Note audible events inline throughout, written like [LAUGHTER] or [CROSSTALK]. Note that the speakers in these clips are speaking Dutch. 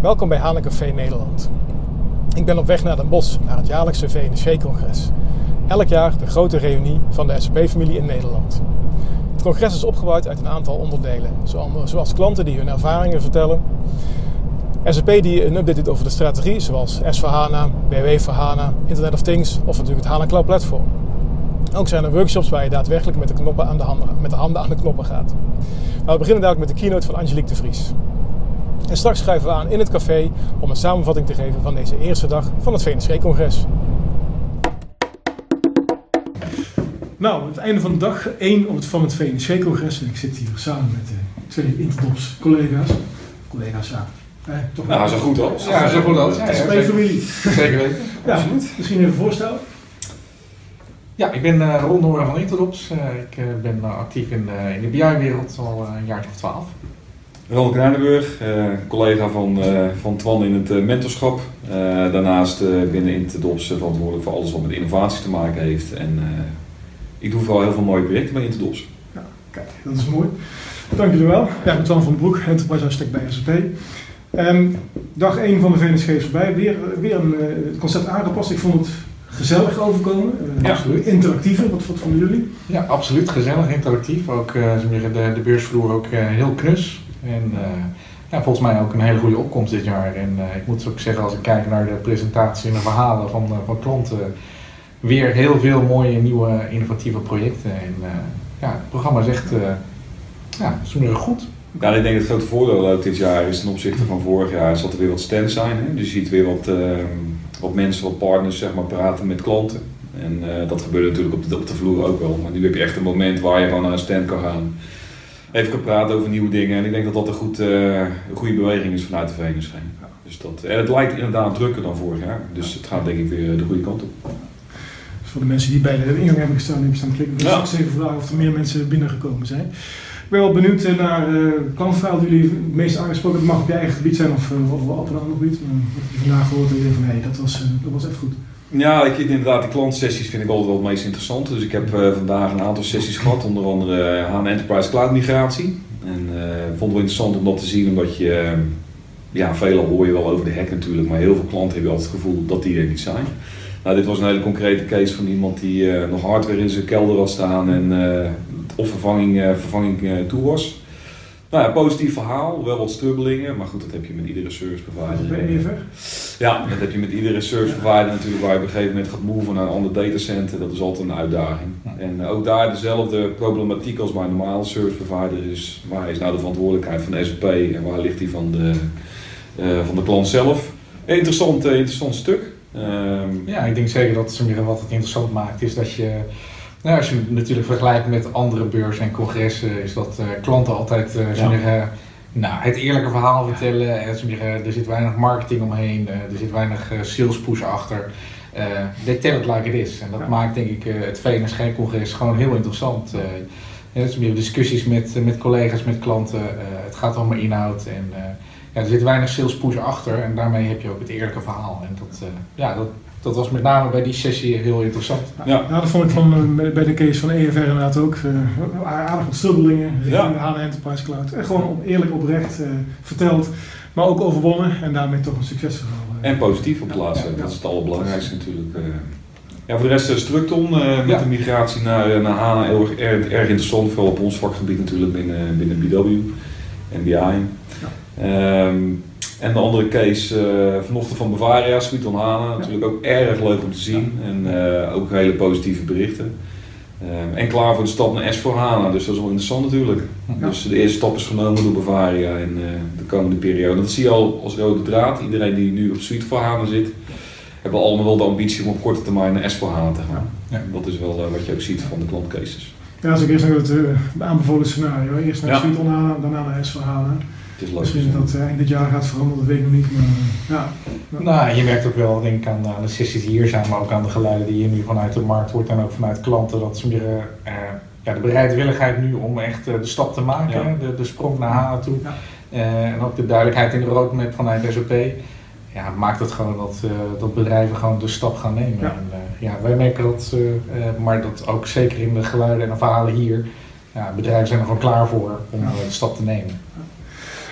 Welkom bij Hanencafé Nederland. Ik ben op weg naar Den Bosch, naar het jaarlijkse VNSG-congres. Elk jaar de grote reunie van de SAP-familie in Nederland. Het congres is opgebouwd uit een aantal onderdelen, zoals klanten die hun ervaringen vertellen, SAP die een update doet over de strategie, zoals S4HANA, BW voor HANA, Internet of Things of natuurlijk het HANA Cloud Platform. Ook zijn er workshops waar je daadwerkelijk met de, knoppen aan de, handen, met de handen aan de knoppen gaat. Maar we beginnen dadelijk met de keynote van Angelique de Vries. En straks schuiven we aan in het café om een samenvatting te geven van deze eerste dag van het VNSG-congres. Nou, het einde van de dag 1 van het VNSG-congres. En ik zit hier samen met uh, twee Interdops collega's. Collega's, ja. Eh, toch nou, zo goed als. Ja, zo goed als. Ja, ja, familie. Zeker weten. ja, absoluut. Misschien even voorstellen. Ja, ik ben uh, Ron van Interdops. Uh, ik uh, ben actief in, in de BI-wereld al een jaar of twaalf. Ronald Kruinenburg, collega van, van Twan in het mentorschap. daarnaast binnen Interdops verantwoordelijk voor alles wat met innovatie te maken heeft. En ik doe vooral heel veel mooie projecten bij Interdops. Ja, kijk, dat is mooi. Dank jullie wel. Ja, ik ben Twan van den Broek, Enterprise Architect bij SAP. Um, dag 1 van de VNSG is voorbij. Weer, weer een uh, concept aangepast. Ik vond het gezellig overkomen. Uh, ja. Absoluut. Interactiever. Wat, wat vonden jullie? Ja, absoluut. Gezellig, interactief. Ook uh, de, de beursvloer ook heel knus. En ja, volgens mij ook een hele goede opkomst dit jaar. En ik moet ook zeggen, als ik kijk naar de presentatie en de verhalen van, van klanten, weer heel veel mooie nieuwe innovatieve projecten. En ja, het programma is echt ja, goed. Ja, ik denk dat het grote voordeel ook dit jaar is ten opzichte van vorig jaar is dat er weer wat stands zijn. Hè? Dus je ziet weer wat, uh, wat mensen, wat partners zeg maar, praten met klanten. En dat gebeurt natuurlijk op de, op de vloer ook wel. Maar nu heb je echt een moment waar je gewoon naar een stand kan gaan. Even kan praten over nieuwe dingen. En ik denk dat dat een, goed, uh, een goede beweging is vanuit de VNSG. Ja. Dus dat, en het lijkt inderdaad drukker dan vorig jaar. Dus het gaat denk ik weer de goede kant op. Dus voor de mensen die bij de ingang hebben gestaan, hebben staan klikken. Dus ja. ik even vragen of er meer mensen binnengekomen zijn. Ik ben wel benieuwd eh, naar uh, klantverhaal die jullie het meest aangesproken. Het mag op je eigen gebied zijn of, uh, of op een ander gebied. Maar wat heb je vandaag gehoord je van hé, hey, dat, was, dat was echt goed. Ja, ik, inderdaad, de klantsessies vind ik altijd wel het meest interessant. Dus ik heb uh, vandaag een aantal sessies gehad, onder andere HAN Enterprise Cloud migratie. En uh, vond het wel interessant om dat te zien, omdat je, ja, veel hoor je wel over de hack natuurlijk, maar heel veel klanten hebben altijd het gevoel dat die er niet zijn. Nou, dit was een hele concrete case van iemand die nog hardware in zijn kelder had staan en of vervanging, vervanging toe was. Nou ja, positief verhaal, wel wat strubbelingen, maar goed, dat heb je met iedere service provider. Even. Ja, dat heb je met iedere service provider natuurlijk, waar je op een gegeven moment gaat moven naar een ander datacenter, dat is altijd een uitdaging. En uh, ook daar dezelfde problematiek als bij een normale service provider is, waar is nou de verantwoordelijkheid van de SAP en waar ligt die van de, van de klant zelf? Interessant, interessant stuk. Um, ja, ik denk zeker dat wat het interessant maakt, is dat je nou, als je het natuurlijk vergelijkt met andere beurzen en congressen, is dat uh, klanten altijd uh, ja. nou, het eerlijke verhaal vertellen. En, zeggen, er zit weinig marketing omheen, er zit weinig sales push achter. they tell it like it is. En dat maakt denk ik het VNSG-congres gewoon heel interessant. Uh, discussies met, met collega's, met klanten. het gaat allemaal inhoud. En ja, er zit weinig sales push achter. En daarmee heb je ook het eerlijke verhaal. En dat, ja, dat, dat was met name bij die sessie heel interessant. Ja, ja dat vond ik van, uh, bij de case van EFR inderdaad ook. Uh, aardig wat strubbelingen richting ja. de HANA Enterprise Cloud. En gewoon eerlijk oprecht uh, verteld, maar ook overwonnen en daarmee toch een succesverhaal. En positief op plaatsen, dat is het allerbelangrijkste natuurlijk. Ja, voor de rest Structon met de migratie naar, naar HANA erg, erg, erg interessant, vooral op ons vakgebied natuurlijk binnen, binnen BW en BI. Um, en de andere case uh, vanochtend van Bavaria, Sweet on Hana. Natuurlijk ook erg leuk om te zien. En uh, ook hele positieve berichten. Um, en klaar voor de stap naar S4 HANA, dus dat is wel interessant natuurlijk. Dus de eerste stap is genomen door Bavaria in uh, de komende periode. Dat zie je al als rode draad. Iedereen die nu op Suite voor HANA zit, hebben allemaal wel de ambitie om op korte termijn naar S4 HANA te gaan. Ja. Dat is wel wat je ook ziet van de klantcases. Ja, als ik eerst naar het aanbevolen scenario. Eerst naar ja. Suite on HANA, daarna naar S4 HANA. Het is Misschien dat uh, dit jaar gaat veranderen, dat weet ik nog niet. Maar, ja. Nou, je merkt ook wel, denk ik, aan, de sessies die hier zijn, maar ook aan de geluiden die je nu vanuit de markt hoort en ook vanuit klanten, dat ze meer uh, ja, de bereidwilligheid nu om echt uh, de stap te maken, ja. de, de sprong naar HANA toe. Ja. en ook de duidelijkheid in de roadmap vanuit SOP. Ja, maakt het gewoon dat, dat bedrijven gewoon de stap gaan nemen. Ja, en, ja wij merken dat, maar dat ook zeker in de geluiden en de verhalen hier. Ja, bedrijven zijn er gewoon klaar voor om de stap te nemen.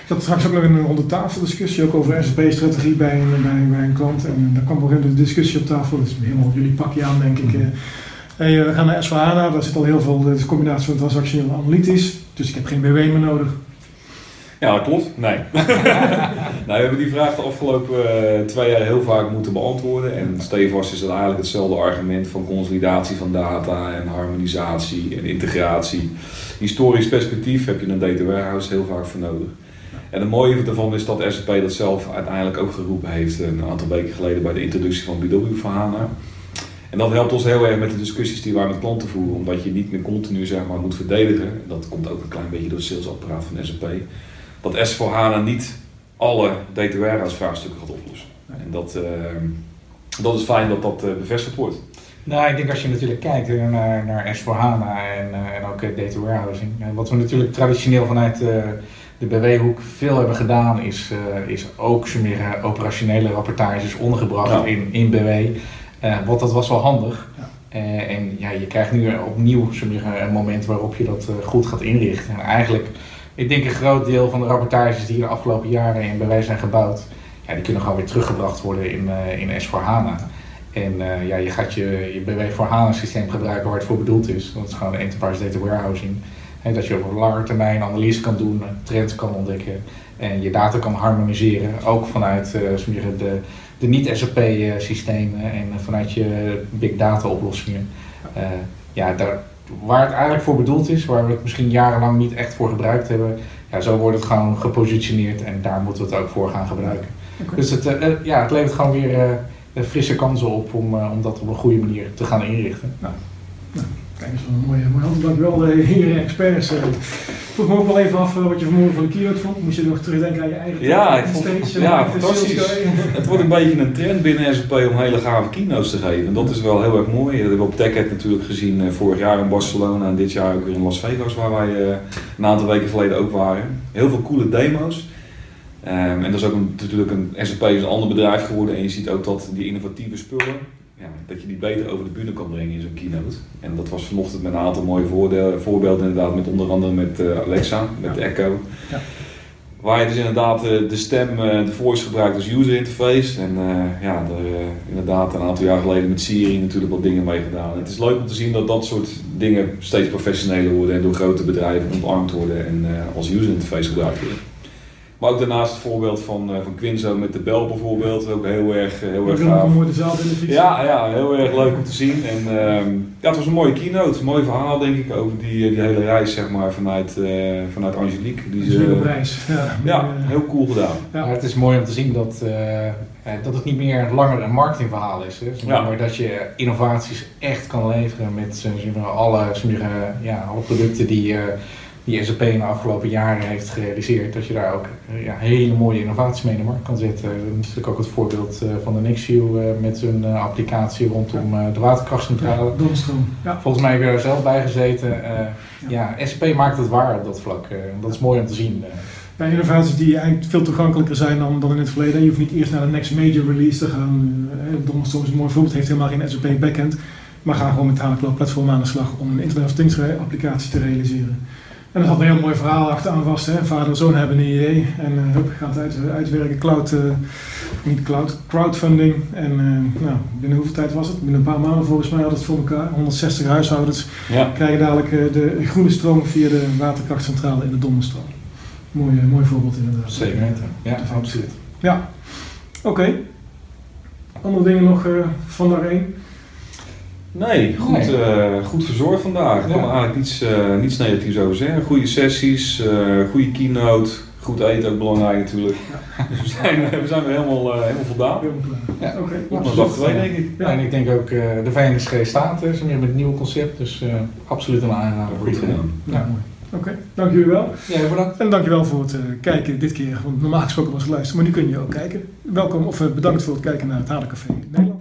Ik had straks ook nog een ronde tafel discussie ook over SAP-strategie bij, een- bij, bij een klant. En daar kwam ook een discussie op tafel. Dat is helemaal op jullie pakje aan, denk ik. eh. Hey, we gaan naar S4HANA, daar zit al heel veel, dat is een combinatie van transactioneel en analytisch. Dus ik heb geen BW meer nodig. Ja, dat klopt. Nee. [LAUGHS] nou, we hebben die vraag de afgelopen eh, twee jaar heel vaak moeten beantwoorden. En stevast is het eigenlijk hetzelfde argument van consolidatie van data en harmonisatie en integratie. Historisch perspectief heb je een data warehouse heel vaak voor nodig. En het mooie daarvan is dat SAP dat zelf uiteindelijk ook geroepen heeft een aantal weken geleden bij de introductie van BW voor HANA. En dat helpt ons heel erg met de discussies die wij met klanten voeren, omdat je niet meer continu zeg maar, moet verdedigen. Dat komt ook een klein beetje door het salesapparaat van SAP. Dat S4HANA niet alle data warehouse vraagstukken gaat oplossen. En dat, eh, dat is fijn dat dat eh, bevestigd wordt. Nou, ik denk als je natuurlijk kijkt eh, naar, naar S4HANA en, eh, en ook eh, data warehousing. Eh, wat we natuurlijk traditioneel vanuit eh, de BW-hoek veel hebben gedaan, is, eh, is ook sommige operationele rapportages ondergebracht Ja. in, in BW. Eh, want dat was wel handig. Ja. Eh, en ja, je krijgt nu opnieuw sommige, een moment waarop je dat goed gaat inrichten. En eigenlijk, ik denk een groot deel van de rapportages die de afgelopen jaren in BW zijn gebouwd, ja, die kunnen gewoon weer teruggebracht worden in, in S4HANA. En ja, je gaat je, je BW voor HANA systeem gebruiken waar het voor bedoeld is. Dat is gewoon Enterprise Data Warehousing. Dat je op een lange termijn analyse kan doen, trends kan ontdekken en je data kan harmoniseren. Ook vanuit eh, de, de niet-SAP eh, systemen en vanuit je big data oplossingen. Eh, ja, daar, waar het eigenlijk voor bedoeld is, waar we het misschien jarenlang niet echt voor gebruikt hebben, ja, zo wordt het gewoon gepositioneerd en daar moeten we het ook voor gaan gebruiken. Dus het, ja, het levert gewoon weer eh, frisse kansen op om, eh, om dat op een goede manier te gaan inrichten. Kijk, dat is wel een mooie, mooie hand. Dankjewel, de heren experts. Eh, Ik vroeg me ook wel even af eh, wat je vanmorgen van de keynote vond. Moest je nog terugdenken aan je eigen Ja, ik vond- on stage, ja, eh, fantastisch. [LAUGHS] Het wordt een beetje een trend binnen SAP om hele gave keynotes te geven. En dat is wel heel erg mooi. Dat hebben we op TechEd natuurlijk gezien eh, vorig jaar in Barcelona en dit jaar ook weer in Las Vegas, waar wij eh, een aantal weken geleden ook waren. Heel veel coole demo's. Ehm, en dat is ook een, natuurlijk een SAP is een ander bedrijf geworden en je ziet ook dat die innovatieve spullen, ja, dat je die beter over de bühne kan brengen in zo'n keynote. En dat was vanochtend met een aantal mooie voorbeelden inderdaad, met onder andere met eh, Alexa, met Ja. Echo. Ja. Waar je dus inderdaad eh, de stem, eh, de voice gebruikt als user interface. En ja, er inderdaad een aantal jaar geleden met Siri natuurlijk wat dingen mee gedaan. Het is leuk om te zien dat dat soort dingen steeds professioneler worden en door grote bedrijven omarmd worden en als user interface gebruikt worden. Maar ook daarnaast het voorbeeld van, eh, van Quinzo met de bel bijvoorbeeld, ook heel erg, eh, heel erg gaaf. Ja, ja, heel erg leuk om te zien. En ehm, ja, het was een mooie keynote, een mooi verhaal denk ik over die, die hele reis zeg maar vanuit, eh, vanuit Angelique. Die ze, reis. Ja, ja, Eh, heel cool gedaan. Ja. Maar het is mooi om te zien dat, eh, eh, dat het niet meer langer een marketingverhaal is. Hè. Ja. Maar dat je innovaties echt kan leveren met eh, zeg maar, alle, zeg maar, eh, ja, alle producten die, eh, die SAP in de afgelopen jaren heeft gerealiseerd. Dat je daar ook eh, ja, hele mooie innovaties mee in de markt kan zetten. Dat is natuurlijk ook het voorbeeld eh, van de Nextview eh, met hun applicatie rondom de waterkrachtcentrale. Ja. Volgens mij heb je er zelf bij gezeten. Ja, SAP maakt het waar op dat vlak. dat is mooi om te zien. Bij innovaties die eigenlijk veel toegankelijker zijn dan, dan in het verleden. Je hoeft niet eerst naar de next major release te gaan. Donstroom is een mooi voorbeeld, heeft helemaal geen SAP backend. Maar ga gewoon met HANA Cloud Platform aan de slag om een Internet of Things applicatie te realiseren. En er zat een heel mooi verhaal achteraan vast. Hè? Vader en zoon hebben een idee en uh, hup, gaat uit, uitwerken. Cloud, uh, niet cloud, crowdfunding. En uh, nou, binnen hoeveel tijd was het? Binnen een paar maanden volgens mij hadden het voor elkaar. 160 huishoudens Ja. krijgen dadelijk de groene stroom via de waterkrachtcentrale in de Donderstroom. Mooi, mooi voorbeeld inderdaad. Zeker weten. Ja, absoluut. Ja, oké. Okay. Andere dingen nog van daarheen? Nee, goed, Nee. Uh, goed verzorgd vandaag. Ik Ja. kan er eigenlijk niets, uh, niets negatiefs over zeggen. Goede sessies, uh, goede keynote, goed eten ook belangrijk natuurlijk. [LAUGHS] Dus we zijn, we zijn weer helemaal, uh, helemaal voldaan. Ja. Oké. Op naar dag 2 denk ik. Ja, en ik denk ook uh, de VNSG staat er, met het nieuwe concept, dus uh, absoluut een aanrader. Goed gedaan. Ja, mooi. Oké, okay, dank jullie wel. Ja, bedankt. En dankjewel voor het uh, kijken dit keer. Want normaal gesproken was het luisteren, maar nu kun je ook kijken. Welkom of uh, bedankt voor het kijken naar het Hadencafé Nederland.